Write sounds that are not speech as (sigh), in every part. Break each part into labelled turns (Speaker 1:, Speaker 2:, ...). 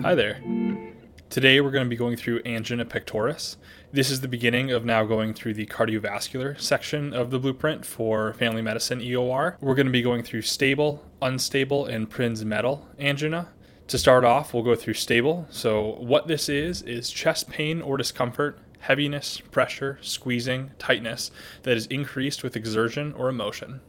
Speaker 1: Hi there. Today we're going to be going through angina pectoris. This is the beginning of now going through the cardiovascular section of the blueprint for family medicine EOR. We're going to be going through stable, unstable, and Prinzmetal angina. To start off, we'll go through stable. So, what this is, is chest pain or discomfort, heaviness, pressure, squeezing, tightness that is increased with exertion or emotion.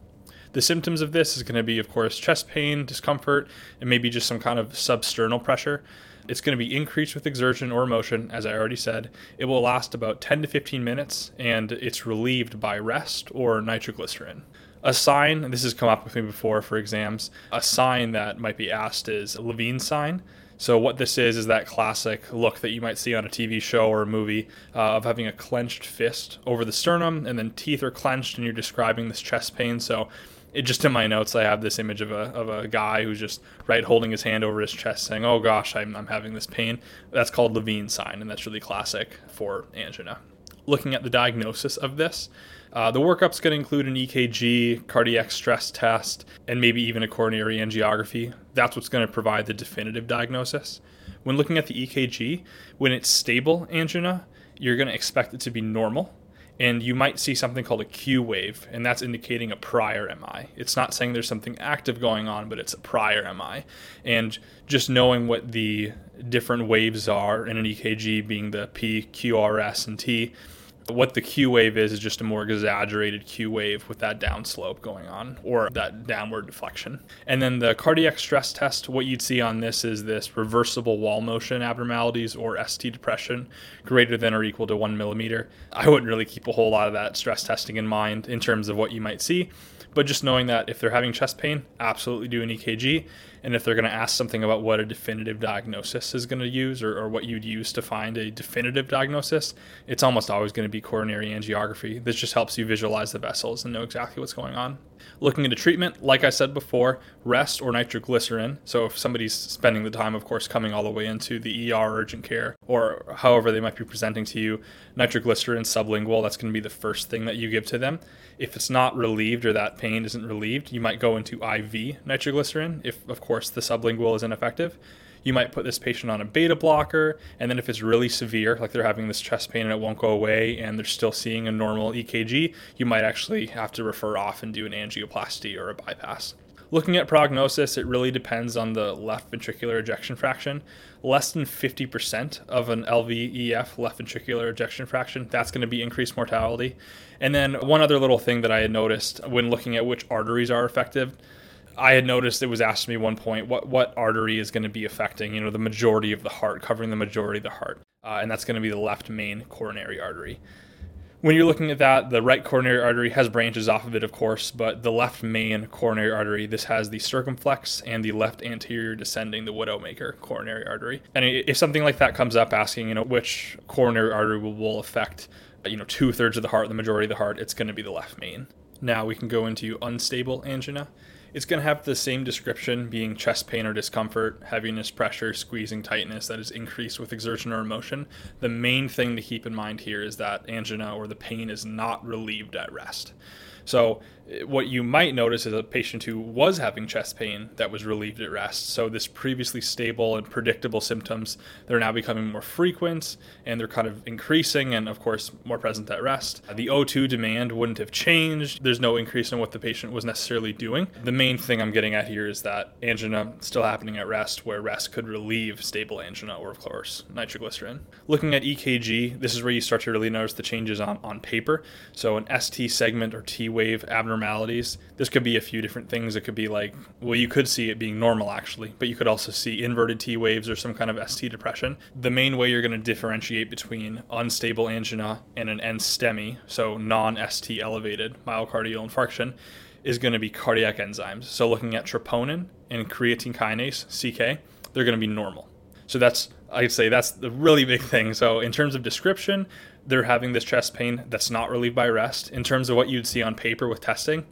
Speaker 1: The symptoms of this is going to be, of course, chest pain, discomfort, and maybe just some kind of substernal pressure. It's going to be increased with exertion or motion, as I already said. It will last about 10 to 15 minutes, and it's relieved by rest or nitroglycerin. A sign, this has come up with me before for exams, a sign that might be asked is Levine sign. So what this is is that classic look that you might see on a TV show or a movie uh, of having a clenched fist over the sternum, and then teeth are clenched, and you're describing this chest pain. So it just in my notes I have this image of a of a guy who's just right holding his hand over his chest saying, "Oh gosh, I'm I'm having this pain." That's called Levine sign, and that's really classic for angina. Looking at the diagnosis of this, uh, the workup's going to include an EKG, cardiac stress test, and maybe even a coronary angiography. That's what's going to provide the definitive diagnosis. When looking at the EKG, when it's stable angina, you're going to expect it to be normal and you might see something called a Q wave, and that's indicating a prior MI. It's not saying there's something active going on, but it's a prior MI. And just knowing what the different waves are in an EKG, being the P, Q, R, S, and T, what the Q wave is is just a more exaggerated Q wave with that downslope going on or that downward deflection. And then the cardiac stress test, what you'd see on this is this reversible wall motion abnormalities or ST depression greater than or equal to one millimeter. I wouldn't really keep a whole lot of that stress testing in mind in terms of what you might see. But just knowing that if they're having chest pain, absolutely do an EKG. And if they're going to ask something about what a definitive diagnosis is going to use or, or what you'd use to find a definitive diagnosis, it's almost always going to be coronary angiography. This just helps you visualize the vessels and know exactly what's going on. Looking into treatment, like I said before, rest or nitroglycerin. So if somebody's spending the time, of course, coming all the way into the ER urgent care or however they might be presenting to you, nitroglycerin sublingual, that's going to be the first thing that you give to them. If it's not relieved or that pain isn't relieved, you might go into IV nitroglycerin if, of course, the sublingual is ineffective you might put this patient on a beta blocker. And then if it's really severe, like they're having this chest pain and it won't go away and they're still seeing a normal EKG, you might actually have to refer off and do an angioplasty or a bypass. Looking at prognosis, it really depends on the left ventricular ejection fraction. Less than 50% of an LVEF, left ventricular ejection fraction, that's going to be increased mortality. And then one other little thing that I had noticed when looking at which arteries are effective, I had noticed it was asked me one point what what artery is going to be affecting you know the majority of the heart, covering the majority of the heart, uh, and that's going to be the left main coronary artery. When you're looking at that, the right coronary artery has branches off of it, of course, but the left main coronary artery, this has the circumflex and the left anterior descending, the widowmaker coronary artery. And if something like that comes up, asking you know which coronary artery will, affect you know two thirds of the heart, the majority of the heart, it's going to be the left main. Now we can go into unstable angina. It's going to have the same description being chest pain or discomfort, heaviness, pressure, squeezing, tightness that is increased with exertion or emotion. The main thing to keep in mind here is that angina or the pain is not relieved at rest. So what you might notice is a patient who was having chest pain that was relieved at rest. So this previously stable and predictable symptoms, they're now becoming more frequent and they're kind of increasing and of course more present at rest. The O2 demand wouldn't have changed. There's no increase in what the patient was necessarily doing. The main thing I'm getting at here is that angina still happening at rest where rest could relieve stable angina or of course nitroglycerin. Looking at EKG, this is where you start to really notice the changes on, on paper. So an ST segment or T wave abnormalities. This could be a few different things. It could be like, well, you could see it being normal actually, but you could also see inverted T waves or some kind of ST depression. The main way you're going to differentiate between unstable angina and an NSTEMI, so non ST elevated myocardial infarction, is going to be cardiac enzymes. So looking at troponin and creatine kinase, CK, they're going to be normal. So that's I'd say that's the really big thing. So in terms of description, they're having this chest pain that's not relieved by rest. In terms of what you'd see on paper with testing,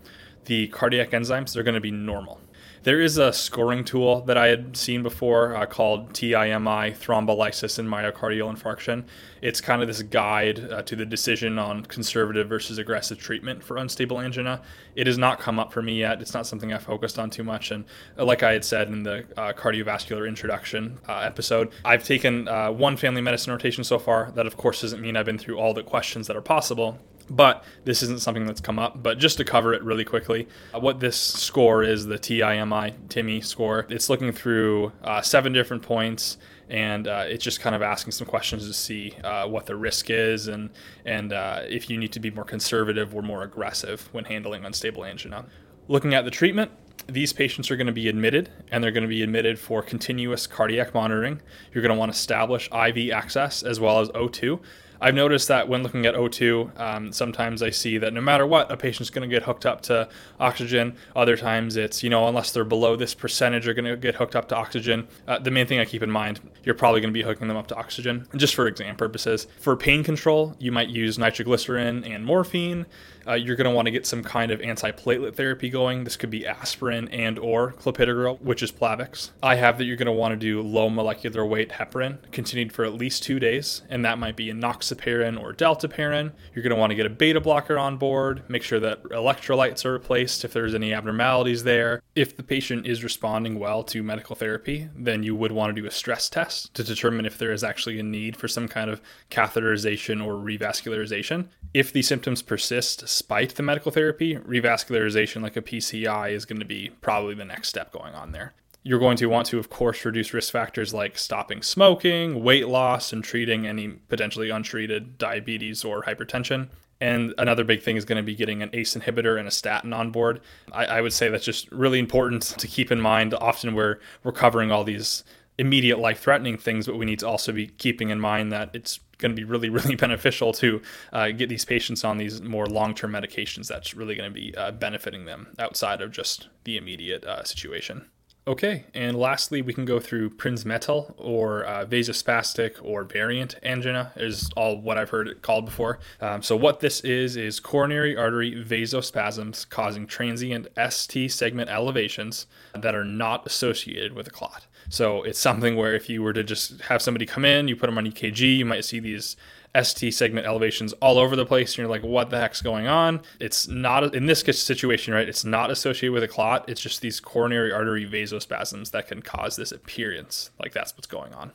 Speaker 1: the cardiac enzymes they're going to be normal. There is a scoring tool that I had seen before uh, called TIMI, thrombolysis and myocardial infarction. It's kind of this guide uh, to the decision on conservative versus aggressive treatment for unstable angina. It has not come up for me yet. It's not something I focused on too much. And uh, like I had said in the uh, cardiovascular introduction uh, episode, I've taken uh, one family medicine rotation so far. That, of course, doesn't mean I've been through all the questions that are possible but this isn't something that's come up. But just to cover it really quickly, uh, what this score is the TIMI TIMI score. It's looking through uh, seven different points, and uh, it's just kind of asking some questions to see uh, what the risk is and and uh, if you need to be more conservative or more aggressive when handling unstable angina. Looking at the treatment, these patients are going to be admitted and they're going to be admitted for continuous cardiac monitoring. You're going to want to establish IV access as well as O2. I've noticed that when looking at O2, um, sometimes I see that no matter what, a patient's going to get hooked up to oxygen. Other times it's, you know, unless they're below this percentage, are going to get hooked up to oxygen. Uh, the main thing I keep in mind, you're probably going to be hooking them up to oxygen. Just for exam purposes. For pain control, you might use nitroglycerin and morphine uh, you're going to want to get some kind of antiplatelet therapy going. This could be aspirin and or clopidogrel, which is Plavix. I have that you're going to want to do low molecular weight heparin, continued for at least two days, and that might be enoxaparin or dalteparin. You're going to want to get a beta blocker on board, make sure that electrolytes are replaced if there's any abnormalities there. If the patient is responding well to medical therapy, then you would want to do a stress test to determine if there is actually a need for some kind of catheterization or revascularization. If the symptoms persist despite the medical therapy, revascularization like a PCI is going to be probably the next step going on there. You're going to want to, of course, reduce risk factors like stopping smoking, weight loss, and treating any potentially untreated diabetes or hypertension. And another big thing is going to be getting an ACE inhibitor and a statin on board. I, I would say that's just really important to keep in mind. Often we're we're covering all these immediate life threatening things, but we need to also be keeping in mind that it's going to be really, (laughs) really beneficial to uh, get these patients on these more long term medications that's really going to be uh, benefiting them outside of just the immediate uh, situation. Okay, and lastly, we can go through Prinzmetal or uh, vasospastic or variant angina is all what I've heard it called before. Um, so what this is is coronary artery vasospasms causing transient ST segment elevations that are not associated with a clot. So it's something where if you were to just have somebody come in, you put them on EKG, you might see these ST segment elevations all over the place. And you're like, what the heck's going on? It's not, in this situation, right? It's not associated with a clot. It's just these coronary artery vasospasms that can cause this appearance. Like that's what's going on.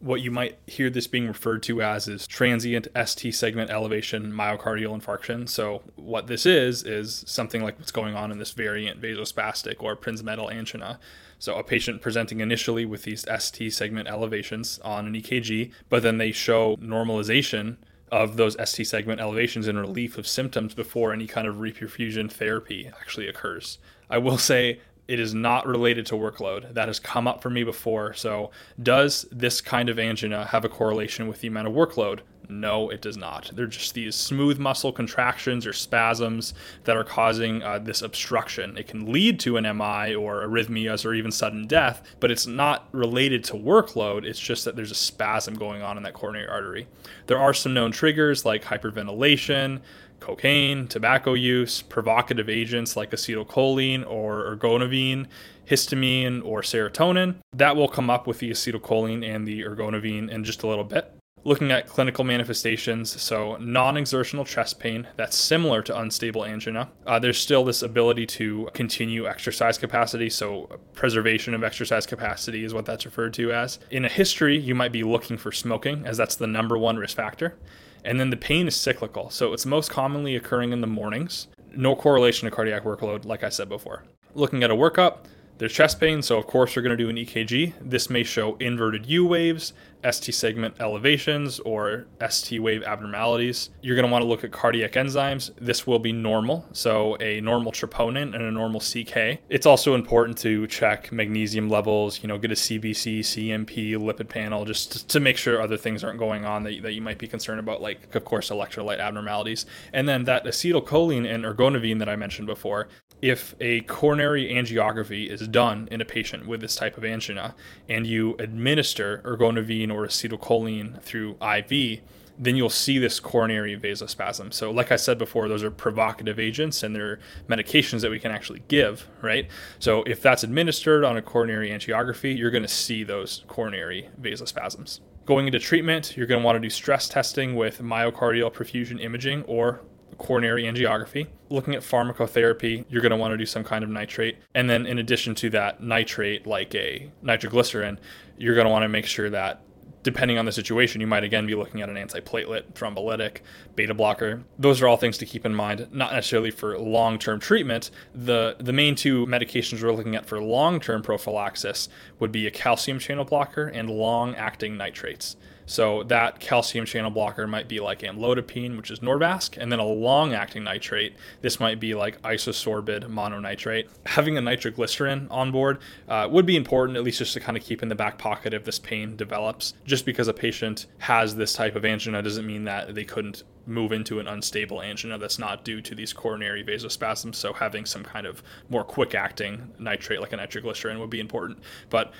Speaker 1: What you might hear this being referred to as is transient ST segment elevation myocardial infarction. So, what this is, is something like what's going on in this variant vasospastic or Prinzmetal angina. So a patient presenting initially with these ST segment elevations on an EKG, but then they show normalization of those ST segment elevations and relief of symptoms before any kind of reperfusion therapy actually occurs. I will say it is not related to workload. That has come up for me before. So, does this kind of angina have a correlation with the amount of workload? No, it does not. They're just these smooth muscle contractions or spasms that are causing uh, this obstruction. It can lead to an MI or arrhythmias or even sudden death, but it's not related to workload. It's just that there's a spasm going on in that coronary artery. There are some known triggers like hyperventilation, cocaine, tobacco use, provocative agents like acetylcholine or ergonovine, histamine, or serotonin. That will come up with the acetylcholine and the ergonovine in just a little bit looking at clinical manifestations, so non exertional chest pain that's similar to unstable angina. Uh, there's still this ability to continue exercise capacity, so preservation of exercise capacity is what that's referred to as. In a history, you might be looking for smoking, as that's the number one risk factor. And then the pain is cyclical, so it's most commonly occurring in the mornings. No correlation to cardiac workload, like I said before. Looking at a workup, there's chest pain, so of course you're going to do an EKG. This may show inverted U waves, ST segment elevations, or ST wave abnormalities. You're going to want to look at cardiac enzymes. This will be normal, so a normal troponin and a normal CK. It's also important to check magnesium levels, you know, get a CBC, CMP, lipid panel, just to make sure other things aren't going on that, that you might be concerned about, like, of course, electrolyte abnormalities. And then that acetylcholine and ergonovine that I mentioned before, if a coronary angiography is done in a patient with this type of angina and you administer ergonovine or acetylcholine through IV, then you'll see this coronary vasospasm. So, like I said before, those are provocative agents and they're medications that we can actually give, right? So, if that's administered on a coronary angiography, you're going to see those coronary vasospasms. Going into treatment, you're going to want to do stress testing with myocardial perfusion imaging or coronary angiography. Looking at pharmacotherapy, you're going to want to do some kind of nitrate. And then, in addition to that nitrate, like a nitroglycerin, you're going to want to make sure that depending on the situation, you might again be looking at an antiplatelet, thrombolytic, beta blocker. Those are all things to keep in mind, not necessarily for long term treatment. The, the main two medications we're looking at for long term prophylaxis would be a calcium channel blocker and long acting nitrates. So that calcium channel blocker might be like amlodipine, which is Norvasc, and then a long-acting nitrate. This might be like isosorbide mononitrate. Having a nitroglycerin on board uh, would be important, at least just to kind of keep in the back pocket if this pain develops. Just because a patient has this type of angina doesn't mean that they couldn't move into an unstable angina that's not due to these coronary vasospasms. So having some kind of more quick acting nitrate like a nitroglycerin would be important. But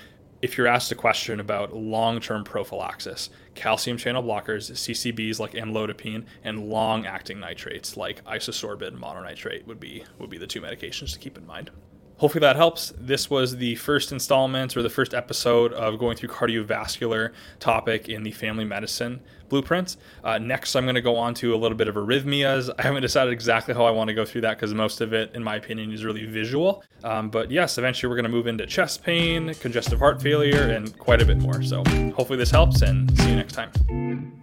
Speaker 1: if you're asked a question about long-term prophylaxis, calcium channel blockers, CCBs like amlodipine, and long-acting nitrates like isosorbide mononitrate would be would be the two medications to keep in mind. Hopefully that helps. This was the first installment or the first episode of going through cardiovascular topic in the family medicine blueprints. Uh, next, I'm going to go on to a little bit of arrhythmias. I haven't decided exactly how I want to go through that because most of it, in my opinion, is really visual. Um, but yes, eventually we're going to move into chest pain, congestive heart failure, and quite a bit more. So hopefully this helps and see you next time.